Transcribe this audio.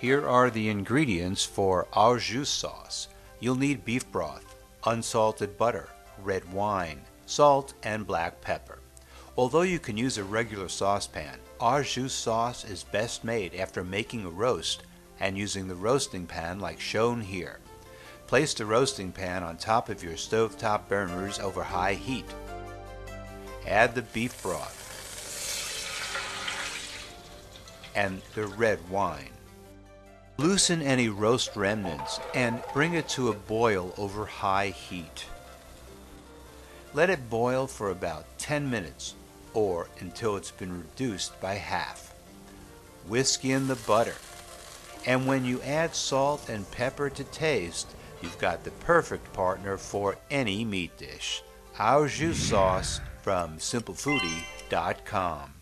Here are the ingredients for au jus sauce. You'll need beef broth, unsalted butter, red wine, salt, and black pepper. Although you can use a regular saucepan, au jus sauce is best made after making a roast and using the roasting pan like shown here. Place the roasting pan on top of your stovetop burners over high heat. Add the beef broth and the red wine. Loosen any roast remnants and bring it to a boil over high heat. Let it boil for about 10 minutes or until it's been reduced by half. Whisk in the butter. And when you add salt and pepper to taste, you've got the perfect partner for any meat dish. Au jus sauce from simplefoodie.com.